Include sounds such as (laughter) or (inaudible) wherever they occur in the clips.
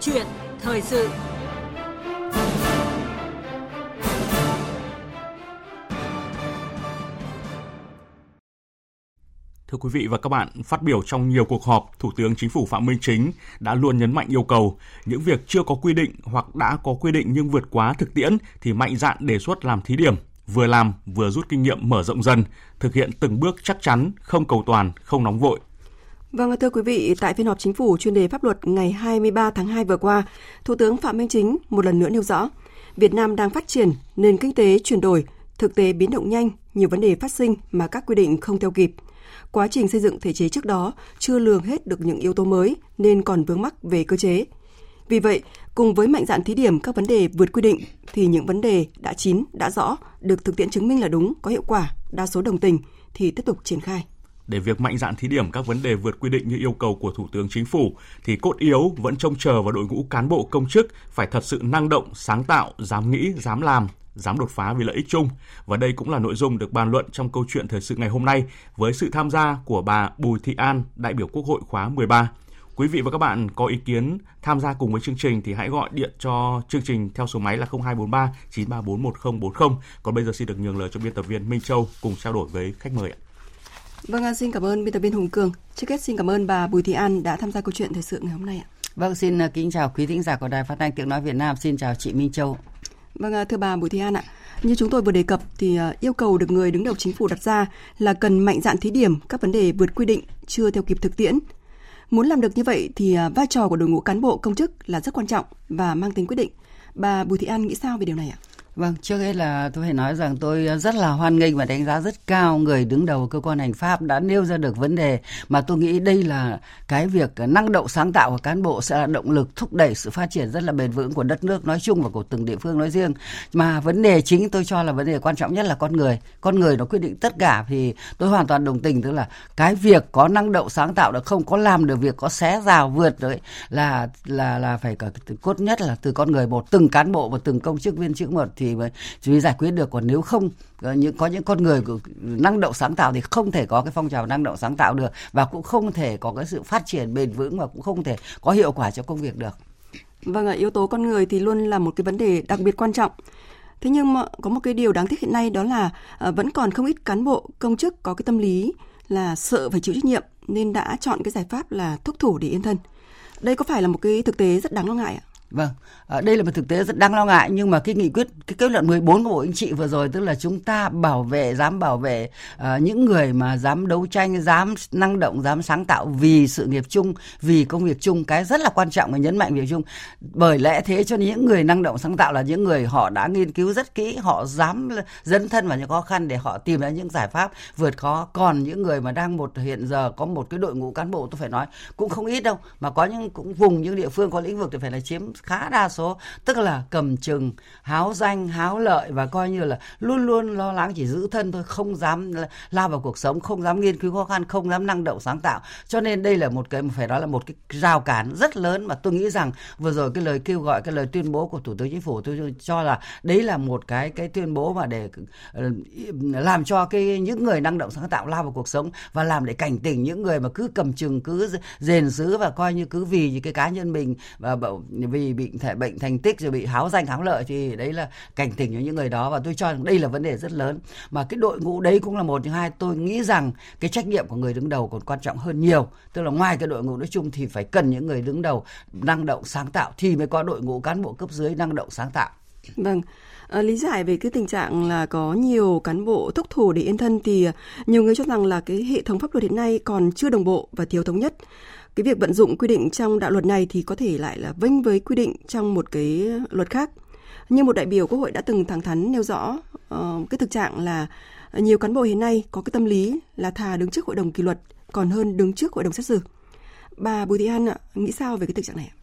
chuyện thời sự Thưa quý vị và các bạn, phát biểu trong nhiều cuộc họp, Thủ tướng Chính phủ Phạm Minh Chính đã luôn nhấn mạnh yêu cầu những việc chưa có quy định hoặc đã có quy định nhưng vượt quá thực tiễn thì mạnh dạn đề xuất làm thí điểm, vừa làm vừa rút kinh nghiệm mở rộng dần, thực hiện từng bước chắc chắn, không cầu toàn, không nóng vội. Vâng, thưa quý vị, tại phiên họp chính phủ chuyên đề pháp luật ngày 23 tháng 2 vừa qua, Thủ tướng Phạm Minh Chính một lần nữa nêu rõ, Việt Nam đang phát triển, nền kinh tế chuyển đổi, thực tế biến động nhanh, nhiều vấn đề phát sinh mà các quy định không theo kịp – quá trình xây dựng thể chế trước đó chưa lường hết được những yếu tố mới nên còn vướng mắc về cơ chế. Vì vậy, cùng với mạnh dạn thí điểm các vấn đề vượt quy định thì những vấn đề đã chín, đã rõ, được thực tiễn chứng minh là đúng, có hiệu quả, đa số đồng tình thì tiếp tục triển khai. Để việc mạnh dạn thí điểm các vấn đề vượt quy định như yêu cầu của Thủ tướng Chính phủ thì cốt yếu vẫn trông chờ vào đội ngũ cán bộ công chức phải thật sự năng động, sáng tạo, dám nghĩ, dám làm, dám đột phá vì lợi ích chung. Và đây cũng là nội dung được bàn luận trong câu chuyện thời sự ngày hôm nay với sự tham gia của bà Bùi Thị An, đại biểu Quốc hội khóa 13. Quý vị và các bạn có ý kiến tham gia cùng với chương trình thì hãy gọi điện cho chương trình theo số máy là 0243 934 1040. Còn bây giờ xin được nhường lời cho biên tập viên Minh Châu cùng trao đổi với khách mời ạ. Vâng, xin cảm ơn biên tập viên Hùng Cường. Trước hết xin cảm ơn bà Bùi Thị An đã tham gia câu chuyện thời sự ngày hôm nay ạ. Vâng, xin à, kính chào quý thính giả của Đài Phát thanh Tiếng nói Việt Nam. Xin chào chị Minh Châu. Vâng, à, thưa bà Bùi Thị An ạ, như chúng tôi vừa đề cập thì à, yêu cầu được người đứng đầu chính phủ đặt ra là cần mạnh dạn thí điểm các vấn đề vượt quy định chưa theo kịp thực tiễn. Muốn làm được như vậy thì vai trò của đội ngũ cán bộ công chức là rất quan trọng và mang tính quyết định. Bà Bùi Thị An nghĩ sao về điều này ạ? Vâng, trước hết là tôi phải nói rằng tôi ờ, rất là hoan nghênh và đánh giá rất cao người đứng đầu cơ quan hành pháp đã nêu ra được vấn đề mà tôi nghĩ đây là cái việc ờ, năng động sáng tạo của cán bộ sẽ là động lực thúc đẩy sự phát triển rất là bền vững của đất nước nói chung và của từng địa phương nói riêng. Mà vấn đề chính tôi cho là vấn đề quan trọng nhất là con người. Con người nó quyết định tất cả thì tôi hoàn toàn đồng tình tức là cái việc có năng động sáng tạo được không có làm được việc có xé rào vượt đấy là là là phải cả cốt nhất là từ con người một từng cán bộ và từng công chức viên chức một thì thì mới, mới giải quyết được còn nếu không có những có những con người năng động sáng tạo thì không thể có cái phong trào năng động sáng tạo được và cũng không thể có cái sự phát triển bền vững và cũng không thể có hiệu quả cho công việc được. Vâng ạ, yếu tố con người thì luôn là một cái vấn đề đặc biệt quan trọng. Thế nhưng mà có một cái điều đáng tiếc hiện nay đó là ờ, vẫn còn không ít cán bộ công chức có cái tâm lý là sợ phải chịu trách nhiệm nên đã chọn cái giải pháp là thúc thủ để yên thân. Đây có phải là một cái thực tế rất đáng lo ngại ạ? Vâng, à, đây là một thực tế rất đáng lo ngại nhưng mà cái nghị quyết cái kết luận 14 của Bộ Chính trị vừa rồi tức là chúng ta bảo vệ dám bảo vệ uh, những người mà dám đấu tranh, dám năng động, dám sáng tạo vì sự nghiệp chung, vì công việc chung cái rất là quan trọng và nhấn mạnh việc chung. Bởi lẽ thế cho nên những người năng động sáng tạo là những người họ đã nghiên cứu rất kỹ, họ dám dấn thân vào những khó khăn để họ tìm ra những giải pháp vượt khó. Còn những người mà đang một hiện giờ có một cái đội ngũ cán bộ tôi phải nói cũng không ít đâu mà có những cũng vùng những địa phương có lĩnh vực thì phải là chiếm khá đa số, tức là cầm chừng, háo danh, háo lợi và coi như là luôn luôn lo lắng chỉ giữ thân thôi, không dám lao vào cuộc sống, không dám nghiên cứu khó khăn, không dám năng động sáng tạo. Cho nên đây là một cái phải nói là một cái rào cản rất lớn mà tôi nghĩ rằng vừa rồi cái lời kêu gọi, cái lời tuyên bố của thủ tướng chính phủ tôi cho là đấy là một cái cái tuyên bố mà để ờ, làm cho cái, những người năng động sáng tạo lao vào cuộc sống và làm để cảnh tỉnh những người mà cứ cầm chừng, cứ rền giữ và coi như cứ vì cái cá nhân mình và vì bị thể bệnh thành tích rồi bị háo danh háo lợi thì đấy là cảnh tỉnh cho những người đó. Và tôi cho rằng đây là vấn đề rất lớn. Mà cái đội ngũ đấy cũng là một. Thứ hai tôi nghĩ rằng cái trách nhiệm của người đứng đầu còn quan trọng hơn nhiều. Tức là ngoài cái đội ngũ nói chung thì phải cần những người đứng đầu năng động sáng tạo thì mới có đội ngũ cán bộ cấp dưới năng động sáng tạo. Vâng. À, lý giải về cái tình trạng là có nhiều cán bộ thúc thủ để yên thân thì nhiều người cho rằng là cái hệ thống pháp luật hiện nay còn chưa đồng bộ và thiếu thống nhất cái việc vận dụng quy định trong đạo luật này thì có thể lại là vênh với quy định trong một cái luật khác. Như một đại biểu Quốc hội đã từng thẳng thắn nêu rõ uh, cái thực trạng là nhiều cán bộ hiện nay có cái tâm lý là thà đứng trước hội đồng kỷ luật còn hơn đứng trước hội đồng xét xử. Bà Bùi Thị An ạ, nghĩ sao về cái thực trạng này ạ?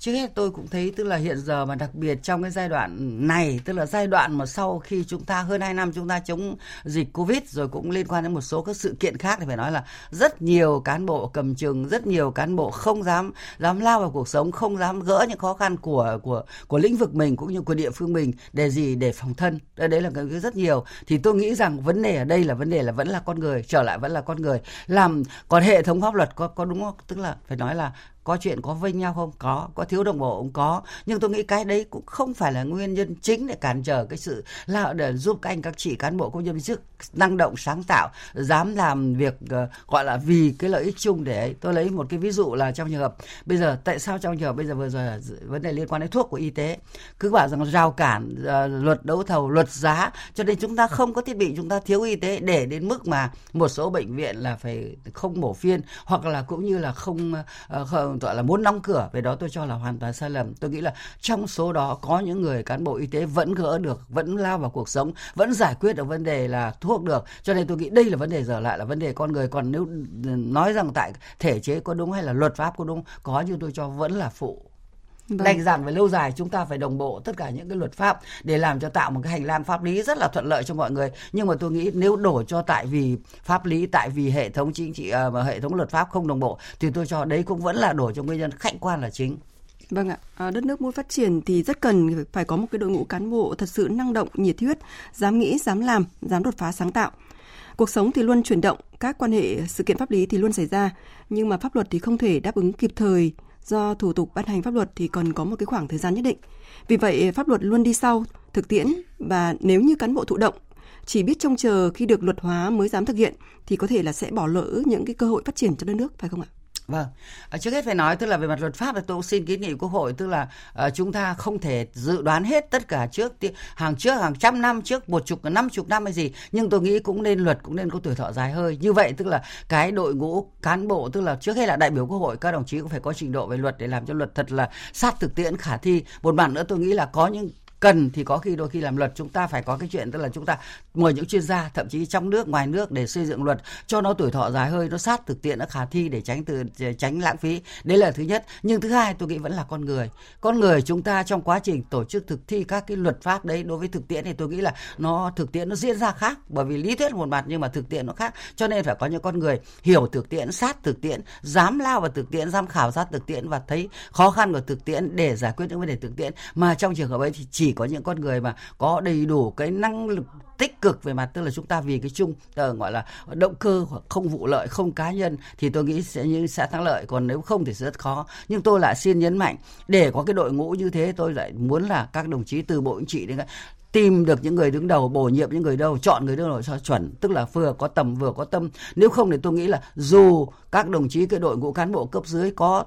Trước hết tôi cũng thấy tức là hiện giờ mà đặc biệt trong cái giai đoạn này tức là giai đoạn mà sau khi chúng ta hơn 2 năm chúng ta chống dịch covid rồi cũng liên quan đến một số các sự kiện khác thì phải nói là rất nhiều cán bộ cầm chừng rất nhiều cán bộ không dám dám lao vào cuộc sống không dám gỡ những khó khăn của của của lĩnh vực mình cũng như của địa phương mình để gì? Để phòng thân. Đấy, đấy là cái rất nhiều. Thì tôi nghĩ rằng vấn đề ở đây là vấn đề là vẫn là con người trở lại vẫn là con người. Làm còn hệ thống pháp luật có có đúng không? Tức là phải nói là có chuyện có vinh nhau không? Có. Có thiếu đồng bộ cũng có. Nhưng tôi nghĩ cái đấy cũng không phải là nguyên nhân chính để cản trở cái sự là để giúp các anh các chị cán bộ công nhân viên chức năng động sáng tạo dám làm việc ờ, gọi là vì cái lợi ích chung. Để tôi lấy một cái ví dụ là trong trường hợp bây giờ tại sao trong trường hợp bây giờ vừa rồi vấn đề liên quan đến thuốc của y tế? Cứ bảo rằng rào cản ờ, luật đấu thầu luật giá cho nên chúng ta không có thiết bị chúng ta thiếu y tế để đến mức mà một số bệnh viện là phải không mổ phiên hoặc là cũng như là không, không gọi là muốn đóng cửa, về đó tôi cho là hoàn toàn sai lầm. Tôi nghĩ là trong số đó có những người cán bộ y tế vẫn gỡ được, vẫn lao vào cuộc sống, vẫn giải quyết được vấn đề là thuốc được. Cho nên tôi nghĩ đây là vấn đề giờ lại, là vấn đề con người. Còn nếu nói rằng tại thể chế có đúng hay là luật pháp có đúng, có như tôi cho vẫn là phụ Vâng. Đành rằng về lâu dài chúng ta phải đồng bộ tất cả những cái luật pháp để làm cho tạo một cái hành lang pháp lý rất là thuận lợi cho mọi người. Nhưng mà tôi nghĩ nếu đổ cho tại vì pháp lý, tại vì hệ thống chính trị và hệ thống luật pháp không đồng bộ thì tôi cho đấy cũng vẫn là đổ cho nguyên nhân khách quan là chính. Vâng ạ, à, đất nước muốn phát triển thì rất cần phải có một cái đội ngũ cán bộ thật sự năng động, nhiệt huyết, dám nghĩ, dám làm, dám đột phá sáng tạo. Cuộc sống thì luôn chuyển động, các quan hệ sự kiện pháp lý thì luôn xảy ra, nhưng mà pháp luật thì không thể đáp ứng kịp thời do thủ tục ban hành pháp luật thì cần có một cái khoảng thời gian nhất định. Vì vậy, pháp luật luôn đi sau, thực tiễn và nếu như cán bộ thụ động, chỉ biết trông chờ khi được luật hóa mới dám thực hiện thì có thể là sẽ bỏ lỡ những cái cơ hội phát triển cho đất nước, phải không ạ? Vâng, à, trước hết phải nói tức là về mặt luật pháp thì tôi cũng xin kiến nghị quốc hội tức là uh, chúng ta không thể dự đoán hết tất cả trước hàng trước hàng trăm năm trước một chục năm chục năm hay gì nhưng tôi nghĩ cũng nên luật cũng nên có tuổi thọ dài hơi. Như vậy tức là cái đội ngũ cán bộ tức là trước hết là đại biểu quốc hội các đồng chí cũng phải có trình độ về luật để làm cho luật thật là sát thực tiễn khả thi. Một mặt nữa tôi nghĩ là có những cần thì có khi đôi khi làm luật, chúng ta phải có cái chuyện tức là chúng ta mời những chuyên gia, thậm chí trong nước, ngoài nước để xây dựng luật cho nó tuổi thọ dài hơi, nó sát thực tiễn, nó khả thi để tránh từ tránh lãng phí. Đấy là thứ nhất. Nhưng thứ hai, tôi nghĩ vẫn là con người. Con người chúng ta trong quá trình tổ chức thực thi các cái luật pháp đấy, đối với thực tiễn thì tôi nghĩ là nó thực tiễn nó diễn ra khác, bởi vì lý thuyết một mặt nhưng mà thực tiễn nó khác. Cho nên phải có những con người hiểu thực tiễn, sát thực tiễn, dám lao vào thực tiễn, dám khảo sát thực tiễn và thấy khó khăn của thực tiễn để giải quyết những vấn đề thực tiễn. Mà trong trường hợp ấy thì chỉ có những con người mà có đầy đủ cái năng lực tích cực về mặt tức là chúng ta vì cái chung uh, gọi là động cơ không vụ lợi không cá nhân thì tôi nghĩ sẽ như sẽ thắng lợi. Còn nếu không thì sẽ rất khó. Nhưng tôi lại xin nhấn mạnh để có cái đội ngũ như thế tôi lại muốn là các đồng chí từ bộ chính trị đến tìm được những người đứng đầu bổ nhiệm những người đâu chọn người đứng đầu cho chuẩn tức là vừa có tầm vừa có tâm. Nếu không thì tôi nghĩ là dù các đồng chí cái đội ngũ cán bộ cấp dưới có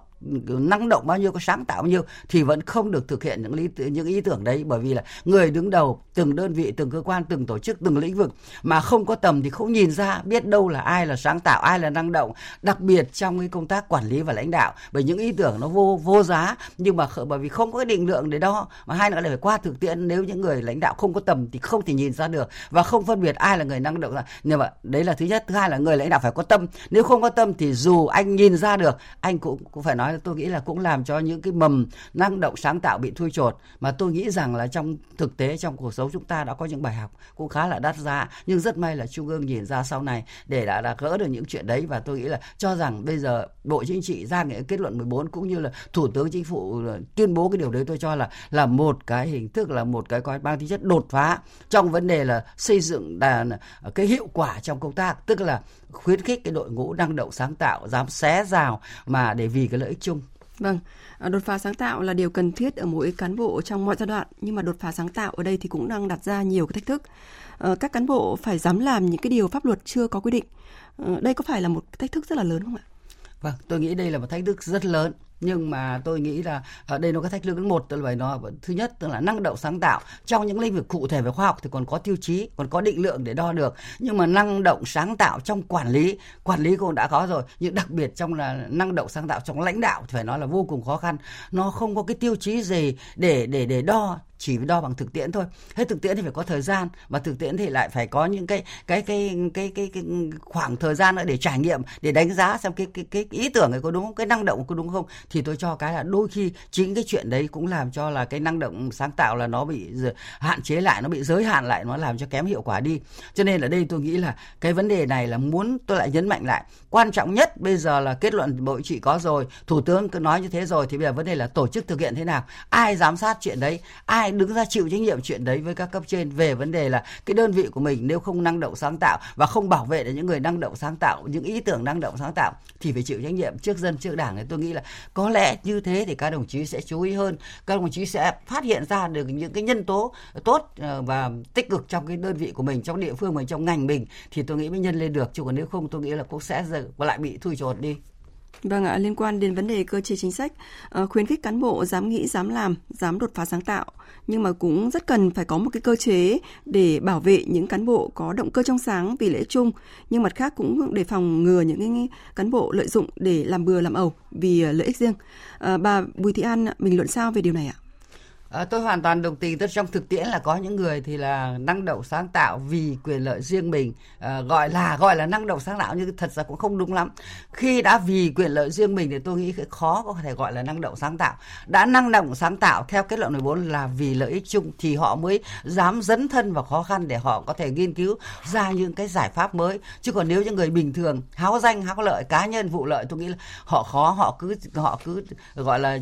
năng động bao nhiêu, có sáng tạo bao nhiêu thì vẫn không được thực hiện những lý những ý tưởng đấy. Bởi vì là người đứng đầu từng đơn vị, từng cơ quan, từng tổ chức, từng lĩnh vực mà không có tầm thì không nhìn ra biết đâu là ai là sáng tạo, ai là năng động. Đặc biệt trong cái công tác quản lý và lãnh đạo, bởi những ý tưởng nó vô vô giá nhưng mà bởi vì không có cái định lượng để đo, mà hai nữa là phải qua thực tiễn. Nếu những người lãnh đạo không có tầm thì không thể nhìn ra được và không phân biệt ai là người năng động nhưng mà đấy là thứ nhất. Thứ hai là người lãnh đạo phải có tâm. Nếu không có tâm thì dù anh nhìn ra được, anh cũng cũng phải nói tôi nghĩ là cũng làm cho những cái mầm năng động sáng tạo bị thui chột. Mà tôi nghĩ rằng là trong thực tế trong cuộc sống chúng ta đã có những bài học cũng khá là đắt giá. Nhưng rất may là trung ương nhìn ra sau này để đã, đã gỡ được những chuyện đấy. Và tôi nghĩ là cho rằng bây giờ bộ chính trị ra nghị kết luận 14 cũng như là thủ tướng chính phủ ờ, tuyên bố cái điều đấy tôi cho là là một cái hình thức là một cái coi mang tính chất đột phá trong vấn đề là xây dựng đà, ờ, cái hiệu quả trong công tác. Tức là khuyến khích cái đội ngũ năng động sáng tạo dám xé rào mà để vì cái lợi ích chung Vâng, à, đột phá sáng tạo là điều cần thiết ở mỗi cán bộ trong mọi giai đoạn, nhưng mà đột phá sáng tạo ở đây thì cũng đang đặt ra nhiều cái thách thức. Ờ, các cán bộ phải dám làm những cái điều pháp luật chưa có quy định. Ờ, đây có phải là một thách thức rất là lớn không ạ? Vâng, tôi nghĩ đây là một thách thức rất lớn nhưng mà tôi nghĩ là ở đây nó có thách thức đến một tức là phải nó thứ nhất tức là năng động sáng tạo. Trong những lĩnh vực cụ thể về khoa học thì còn có tiêu chí còn có định lượng để đo được. Nhưng mà năng động sáng tạo trong quản lý quản lý cũng đã có rồi. Nhưng đặc biệt trong là năng động sáng tạo trong lãnh đạo thì phải nói là vô cùng khó khăn. Nó không có cái tiêu chí gì để để để đo chỉ đo bằng thực tiễn thôi. Hết thực tiễn thì phải có thời gian và thực tiễn thì lại phải có những cái cái cái cái cái, cái khoảng thời gian nữa để trải nghiệm để đánh giá xem cái cái cái ý tưởng này có đúng không cái năng động có đúng không thì tôi cho cái là đôi khi chính cái chuyện đấy cũng làm cho là cái năng động sáng tạo là nó bị hạn chế lại, nó bị giới hạn lại, nó làm cho kém hiệu quả đi. Cho nên ở đây tôi nghĩ là cái vấn đề này là muốn tôi lại nhấn mạnh lại. Quan trọng nhất bây giờ là kết luận bộ trị có rồi, thủ tướng cứ nói như thế rồi thì bây giờ vấn đề là tổ chức thực hiện thế nào, ai giám sát chuyện đấy, ai đứng ra chịu trách nhiệm chuyện đấy với các cấp trên về vấn đề là cái đơn vị của mình nếu không năng động sáng tạo và không bảo vệ được những người năng động sáng tạo, những ý tưởng năng động sáng tạo thì phải chịu trách nhiệm trước dân, trước đảng. Thì tôi nghĩ là có có lẽ như thế thì các đồng chí sẽ chú ý hơn. Các đồng chí sẽ phát hiện ra được những cái nhân tố tốt ờ, và tích cực trong cái đơn vị của mình, trong địa phương mình trong ngành mình thì tôi nghĩ mới nhân lên được. Chứ còn nếu không, tôi nghĩ là cũng sẽ lại bị thui chột đi. Vâng ạ, liên quan đến vấn đề cơ chế chính sách, ờ, khuyến khích cán bộ dám nghĩ, dám làm, dám đột phá sáng tạo, nhưng mà cũng rất cần phải có một cái cơ chế để bảo vệ những cán bộ có động cơ trong sáng vì lợi ích chung, nhưng mặt khác cũng để phòng ngừa những cán bộ lợi dụng để làm bừa làm ẩu vì ờ, lợi ích riêng. À, bà Bùi Thị An bình luận sao về điều này ạ? À, tôi hoàn toàn đồng tình. Tức trong thực tiễn là có những người thì là năng động sáng tạo vì quyền lợi riêng mình, à, gọi là gọi là năng động sáng tạo nhưng thật ra cũng không đúng lắm. Khi đã vì quyền lợi riêng mình thì tôi nghĩ khó có thể gọi là năng động sáng tạo. Đã năng động sáng tạo theo kết luận 14 là vì lợi ích chung thì họ mới dám dấn thân vào khó khăn để họ có thể nghiên cứu ra những cái giải pháp mới. Chứ còn nếu những người bình thường háo danh háo lợi cá nhân vụ lợi tôi nghĩ là họ khó họ cứ họ cứ gọi là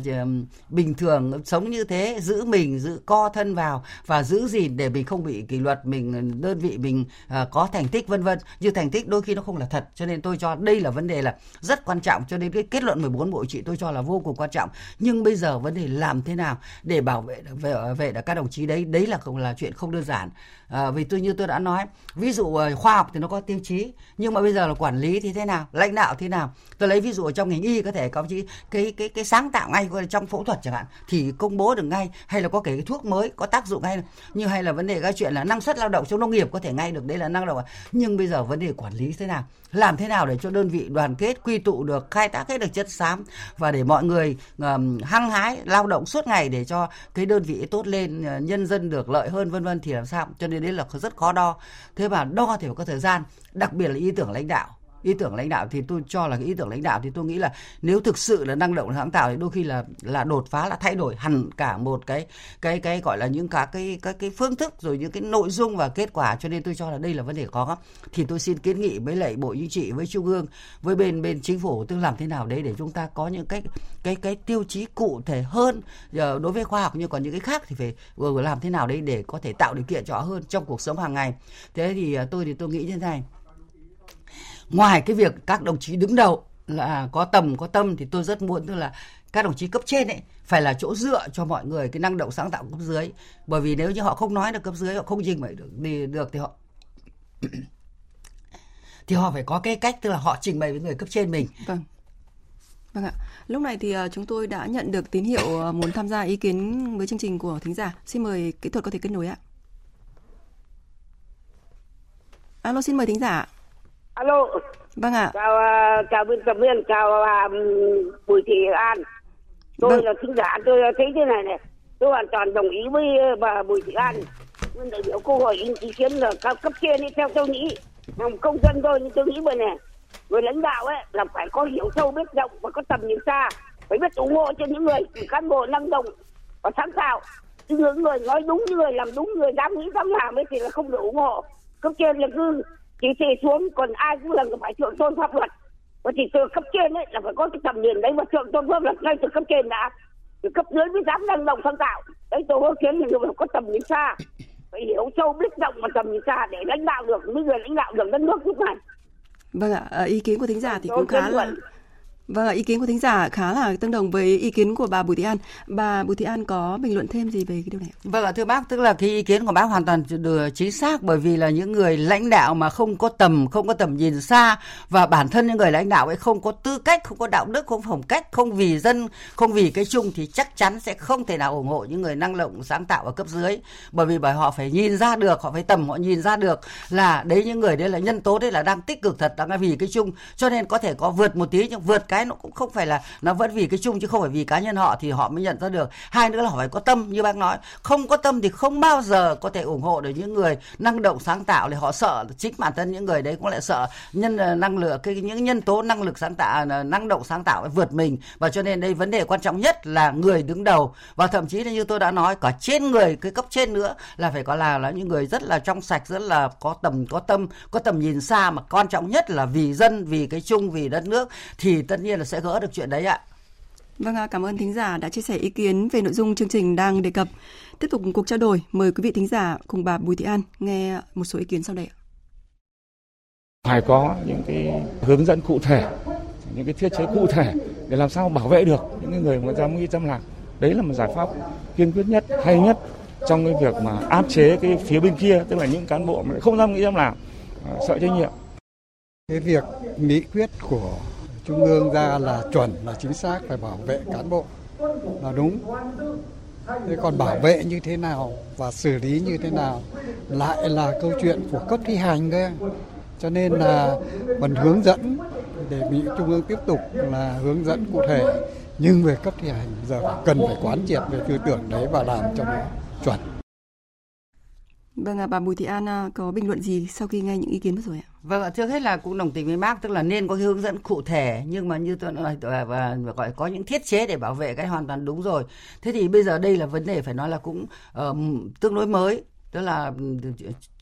bình thường sống như thế giữ mình giữ co thân vào và giữ gìn để mình không bị kỷ luật mình ờ, đơn vị mình à, có thành tích vân vân. Như thành tích đôi khi nó không là thật cho nên tôi cho đây là vấn đề là rất quan trọng. Cho nên cái kết luận 14 bộ chị tôi cho là vô cùng quan trọng. Nhưng bây giờ vấn đề làm thế nào để bảo vệ về về ờ, các đồng chí đấy? Đấy là không là chuyện không đơn giản. À, vì tôi như tôi đã nói ví dụ khoa học thì nó có tiêu chí nhưng mà bây giờ là quản lý thì thế nào lãnh đạo thế nào? Tôi lấy ví dụ ở trong ngành y có thể có chí cái cái cái sáng tạo ngay trong phẫu thuật chẳng hạn thì công bố được ngay hay là có cái thuốc mới có tác dụng hay như hay là vấn đề cái chuyện là năng suất lao động trong nông nghiệp có thể ngay được đấy là năng động nhưng bây giờ vấn đề quản lý thế nào? Làm thế nào để cho đơn vị đoàn kết quy tụ được khai thác hết được chất xám và để mọi người um, hăng hái lao động suốt ngày để cho cái đơn vị tốt lên ờ, nhân dân được lợi hơn vân vân thì làm sao? Cho nên đấy là rất khó đo. Thế mà đo thì phải có thời gian đặc biệt là ý tưởng lãnh đạo ý tưởng lãnh đạo thì tôi cho là cái ý tưởng lãnh đạo thì tôi nghĩ là nếu thực sự là năng động sáng tạo thì đôi khi là là đột phá, là thay đổi hẳn cả một cái cái cái gọi là những cả cái cái cái phương thức rồi những cái nội dung và kết quả. Cho nên tôi cho là đây là vấn đề khó. Thì tôi xin kiến nghị với lại bộ chính trị, với trung ương, với bên bên chính phủ tức làm thế nào đấy để chúng ta có những cái cái cái tiêu chí cụ thể hơn ờ, đối với khoa học nhưng còn những cái khác thì phải, vừa làm thế nào đấy để có thể tạo điều kiện cho hơn trong cuộc sống hàng ngày. Thế thì ờ, tôi thì tôi nghĩ như thế này ngoài cái việc các đồng chí đứng đầu là có tầm có tâm thì tôi rất muốn tức là các đồng chí cấp trên ấy phải là chỗ dựa cho mọi người cái năng động sáng tạo cấp dưới bởi vì nếu như họ không nói được cấp dưới họ không trình bày được đi được thì họ (clears throat) thì họ phải có cái cách tức là họ trình bày với người cấp trên mình vâng Vâng ạ. Lúc này thì ờ, chúng tôi đã nhận được tín hiệu ờ, muốn tham gia ý kiến với chương trình của thính giả. Xin mời kỹ thuật có thể kết nối ạ. Alo, xin mời thính giả. Alo. Vâng ạ. Chào uh, chào biên tập viên, chào uh, Bùi Thị An. Tôi vâng. là thính giả, tôi thấy thế này này. Tôi hoàn toàn đồng ý với bà Bùi Thị An. Nguyên đại biểu câu hỏi ý kiến là cao cấp trên ấy, theo tôi nghĩ. Làm công dân thôi, nhưng tôi nghĩ vậy này. Người lãnh đạo ấy là phải có hiểu sâu, biết rộng và có tầm nhìn xa. Phải biết ủng hộ cho những người cán bộ năng động và sáng tạo. Những người nói đúng, những người làm đúng, người dám nghĩ dám làm ấy thì là không được ủng hộ. Cấp trên là cứ chỉ thị xuống còn ai cũng là phải thượng tôn pháp luật. Và chỉ từ cấp trên ấy là phải có cái tầm nhìn đấy và thượng tôn pháp luật ngay từ cấp trên đã từ cấp dưới mới dám năng động sáng tạo. Đấy tôi có kiến là phải có tầm nhìn xa. Phải hiểu sâu biết rộng và tầm nhìn xa để lãnh đạo được những người lãnh đạo được đất nước lúc này. Vâng ạ ý kiến của thính giả thì cũng khá là Vâng ý kiến của thính giả khá là tương đồng với ý kiến của bà Bùi Thị An. Bà Bùi Thị An có bình luận thêm gì về cái điều này? Vâng ạ, thưa bác, tức là cái ý kiến của bác hoàn toàn được chính xác bởi vì là những người lãnh đạo mà không có tầm, không có tầm nhìn xa và bản thân những người lãnh đạo ấy không có tư cách, không có đạo đức, không phẩm cách, không vì dân, không vì cái chung thì chắc chắn sẽ không thể nào ủng hộ những người năng động sáng tạo ở cấp dưới. Bởi vì bởi họ phải nhìn ra được, họ phải tầm họ nhìn ra được là đấy những người đấy là nhân tố đấy là đang tích cực thật, đang vì cái chung. Cho nên có thể có vượt một tí nhưng vượt cái nó cũng không phải là nó vẫn vì cái chung chứ không phải vì cá nhân họ thì họ mới nhận ra được. Hai nữa là họ phải có tâm, như bác nói. Không có tâm thì không bao giờ có thể ủng hộ được những người năng động, sáng tạo. Thì họ sợ chính bản thân những người đấy cũng lại sợ nhân ờ, năng lượng, cái, những nhân tố năng lực sáng tạo ờ, năng động sáng tạo vượt mình. Và cho nên đây vấn đề quan trọng nhất là người đứng đầu. Và thậm chí là như tôi đã nói, cả trên người, cái cấp trên nữa là phải có là là những người rất là trong sạch, rất là có tầm, có tâm, có tầm nhìn xa. Mà quan trọng nhất là vì dân, vì cái chung, vì đất nước. Thì tất nhiên là sẽ gỡ được chuyện đấy ạ. Vâng ạ, cảm ơn thính giả đã chia sẻ ý kiến về nội dung chương trình đang đề cập. Tiếp tục cuộc trao đổi, mời quý vị thính giả cùng bà Bùi Thị An nghe một số ý kiến sau đây. Phải có những cái hướng dẫn cụ thể, những cái thiết chế cụ thể để làm sao bảo vệ được những người mà dám nghĩ dám làm đấy là một giải pháp kiên quyết nhất hay nhất trong cái việc mà áp chế cái phía bên kia tức là những cán bộ mà không dám nghĩ dám làm à, sợ trách nhiệm cái việc nghị quyết của trung ương ra là chuẩn, là chính xác, phải bảo vệ cán bộ. Là đúng. Thế còn bảo vệ như thế nào và xử lý như thế nào lại là câu chuyện của cấp thi hành cơ cho nên là phần hướng dẫn để bị trung ương tiếp tục là hướng dẫn cụ thể. Nhưng về cấp thi hành giờ phải cần phải quán triệt về tư tưởng đấy và làm cho nó chuẩn. Vâng, à, bà Bùi Thị An à, có bình luận gì sau khi nghe những ý kiến vừa rồi ạ? Vâng ạ, trước hết là cũng đồng tình với bác tức là nên có hướng dẫn cụ thể nhưng mà như tôi nói à, và, và gọi có những thiết chế để bảo vệ cái hoàn toàn đúng rồi. Thế thì bây giờ đây là vấn đề phải nói là cũng uh, tương đối mới tức là ừ,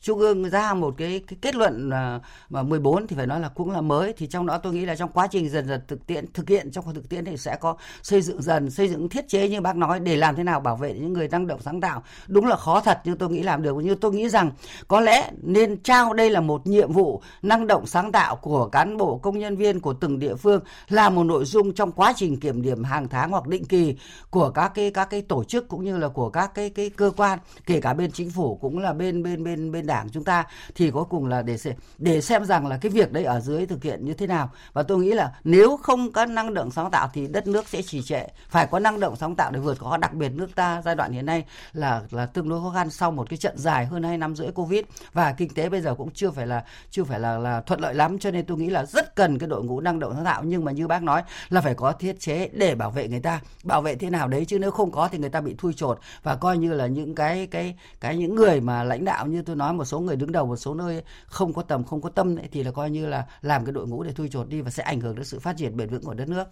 trung ương ra một cái, cái kết luận uh, mà 14 thì phải nói là cũng là mới. Thì trong đó tôi nghĩ là trong quá trình dần dần thực tiễn thực hiện trong thực tiễn thì sẽ có xây dựng dần xây dựng thiết chế như bác nói để làm thế nào bảo vệ những người năng động sáng tạo. Đúng là khó thật nhưng tôi nghĩ làm được. Nhưng tôi nghĩ rằng có lẽ nên trao đây là một nhiệm vụ năng động sáng tạo của cán bộ công nhân viên của từng địa phương là một nội dung trong quá trình kiểm điểm hàng tháng hoặc định kỳ của các cái các cái tổ chức cũng như là của các cái cái cơ quan kể cả bên chính phủ cũng là bên bên bên bên đảng chúng ta thì cuối cùng là để để xem rằng là cái việc đấy ở dưới thực hiện như thế nào. Và tôi nghĩ là nếu không có năng động sáng tạo thì đất nước sẽ trì trệ. Phải có năng động sáng tạo để vượt khó. Đặc biệt nước ta giai đoạn hiện nay là là tương đối khó khăn sau một cái trận dài hơn hai năm rưỡi covid. Và kinh tế bây giờ cũng chưa phải là chưa phải là là thuận lợi lắm. Cho nên tôi nghĩ là rất cần cái đội ngũ năng động sáng tạo. Nhưng mà như bác nói là phải có thiết chế để bảo vệ người ta. Bảo vệ thế nào đấy? Chứ nếu không có thì người ta bị thui chột. Và coi như là những cái cái cái những người mà lãnh đạo như tôi nói một số người đứng đầu một số nơi không có tầm không có tâm ấy, thì là coi như là làm cái đội ngũ để thui chột đi và sẽ ảnh hưởng đến sự phát triển bền vững của đất nước.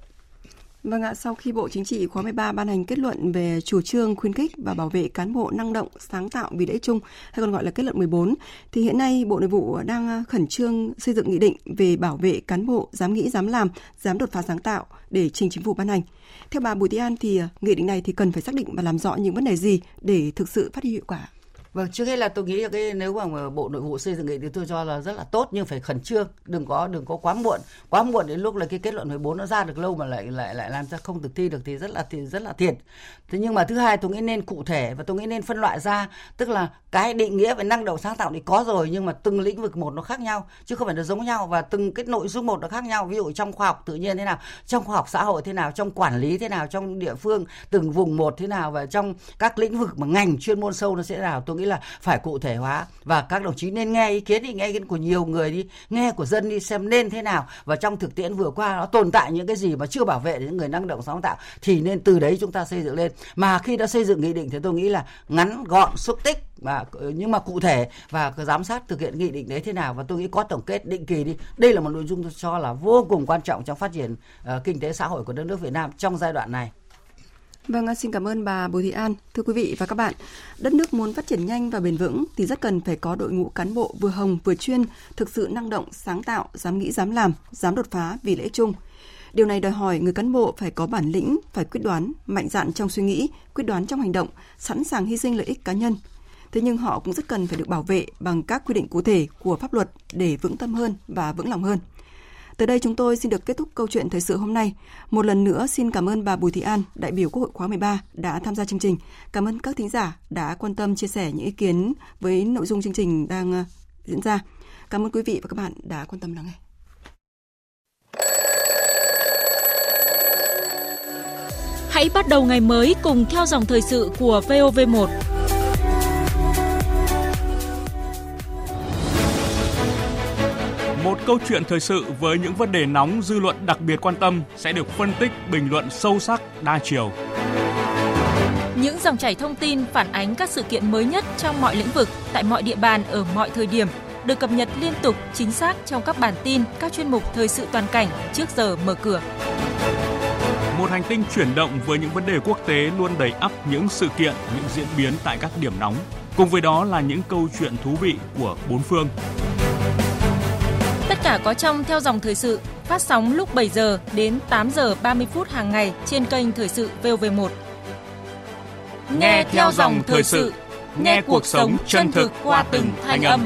Vâng ạ, sau khi Bộ Chính trị khóa 13 ban hành kết luận về chủ trương khuyến khích và bảo vệ cán bộ năng động, sáng tạo vì lợi chung, hay còn gọi là kết luận 14, thì hiện nay Bộ Nội vụ đang khẩn trương xây dựng nghị định về bảo vệ cán bộ dám nghĩ, dám làm, dám đột phá sáng tạo để trình chính phủ ban hành. Theo bà Bùi Thị An thì nghị định này thì cần phải xác định và làm rõ những vấn đề gì để thực sự phát huy hiệu quả? Vâng, trước hết là tôi nghĩ là cái nếu mà Bộ Nội vụ xây dựng nghị thì tôi cho là rất là tốt nhưng phải khẩn trương, đừng có đừng có quá muộn. Quá muộn đến lúc là cái kết luận 14 nó ra được lâu mà lại lại lại làm ra không thực thi được thì rất là thì rất là thiệt. Thế nhưng mà thứ hai tôi nghĩ nên cụ thể và tôi nghĩ nên phân loại ra, tức là cái định nghĩa về năng động sáng tạo thì có rồi nhưng mà từng lĩnh vực một nó khác nhau chứ không phải là giống nhau và từng cái nội dung một nó khác nhau. Ví dụ trong khoa học tự nhiên thế nào, trong khoa học xã hội thế nào, trong quản lý thế nào, trong địa phương từng vùng một thế nào và trong các lĩnh vực mà ngành chuyên môn sâu nó sẽ nào. Tôi nghĩ là phải cụ thể hóa. Và các đồng chí nên nghe ý kiến đi nghe ý kiến của nhiều người đi nghe của dân đi xem nên thế nào. Và trong thực tiễn vừa qua nó tồn tại những cái gì mà chưa bảo vệ những người năng động sáng tạo thì nên từ đấy chúng ta xây dựng lên. Mà khi đã xây dựng nghị định thì tôi nghĩ là ngắn gọn xúc tích mà ờ, nhưng mà cụ thể và giám sát thực hiện nghị định đấy thế nào. Và tôi nghĩ có tổng kết định kỳ đi. Đây là một nội dung tôi cho là vô cùng quan trọng trong phát triển uh, kinh tế xã hội của đất nước Việt Nam trong giai đoạn này. Vâng, à, xin cảm ơn bà Bùi Thị An. Thưa quý vị và các bạn, đất nước muốn phát triển nhanh và bền vững thì rất cần phải có đội ngũ cán bộ vừa hồng vừa chuyên, thực sự năng động, sáng tạo, dám nghĩ, dám làm, dám đột phá vì lễ chung. Điều này đòi hỏi người cán bộ phải có bản lĩnh, phải quyết đoán, mạnh dạn trong suy nghĩ, quyết đoán trong hành động, sẵn sàng hy sinh lợi ích cá nhân. Thế nhưng họ cũng rất cần phải được bảo vệ bằng các quy định cụ thể của pháp luật để vững tâm hơn và vững lòng hơn. Tới đây chúng tôi xin được kết thúc câu chuyện thời sự hôm nay. Một lần nữa xin cảm ơn bà Bùi Thị An, đại biểu Quốc hội khóa 13 đã tham gia chương trình. Cảm ơn các thính giả đã quan tâm chia sẻ những ý kiến với nội dung chương trình đang ờ, diễn ra. Cảm ơn quý vị và các bạn đã quan tâm lắng nghe. Hãy bắt đầu ngày mới cùng theo dòng thời sự của VOV1. Câu chuyện thời sự với những vấn đề nóng dư luận đặc biệt quan tâm sẽ được phân tích, bình luận sâu sắc, đa chiều. Những dòng chảy thông tin phản ánh các sự kiện mới nhất trong mọi lĩnh vực, tại mọi địa bàn ở mọi thời điểm được cập nhật liên tục, chính xác trong các bản tin, các chuyên mục thời sự toàn cảnh trước giờ mở cửa. Một hành tinh chuyển động với những vấn đề quốc tế luôn đầy ắp những sự kiện, những diễn biến tại các điểm nóng. Cùng với đó là những câu chuyện thú vị của bốn phương. Tất cả có trong theo dòng thời sự, phát sóng lúc 7 giờ đến 8 giờ 30 phút hàng ngày trên kênh Thời sự VOV1. Nghe theo dòng thời sự, nghe cuộc sống chân thực qua từng thanh âm.